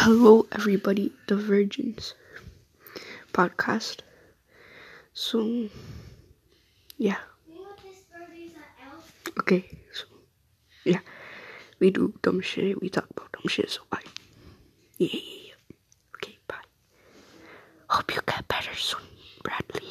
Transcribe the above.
Hello, everybody, the Virgins podcast. So, yeah, okay, so, yeah, we do dumb shit, we talk about dumb shit, so bye. Yeah, okay, bye. Hope you get better soon, Bradley.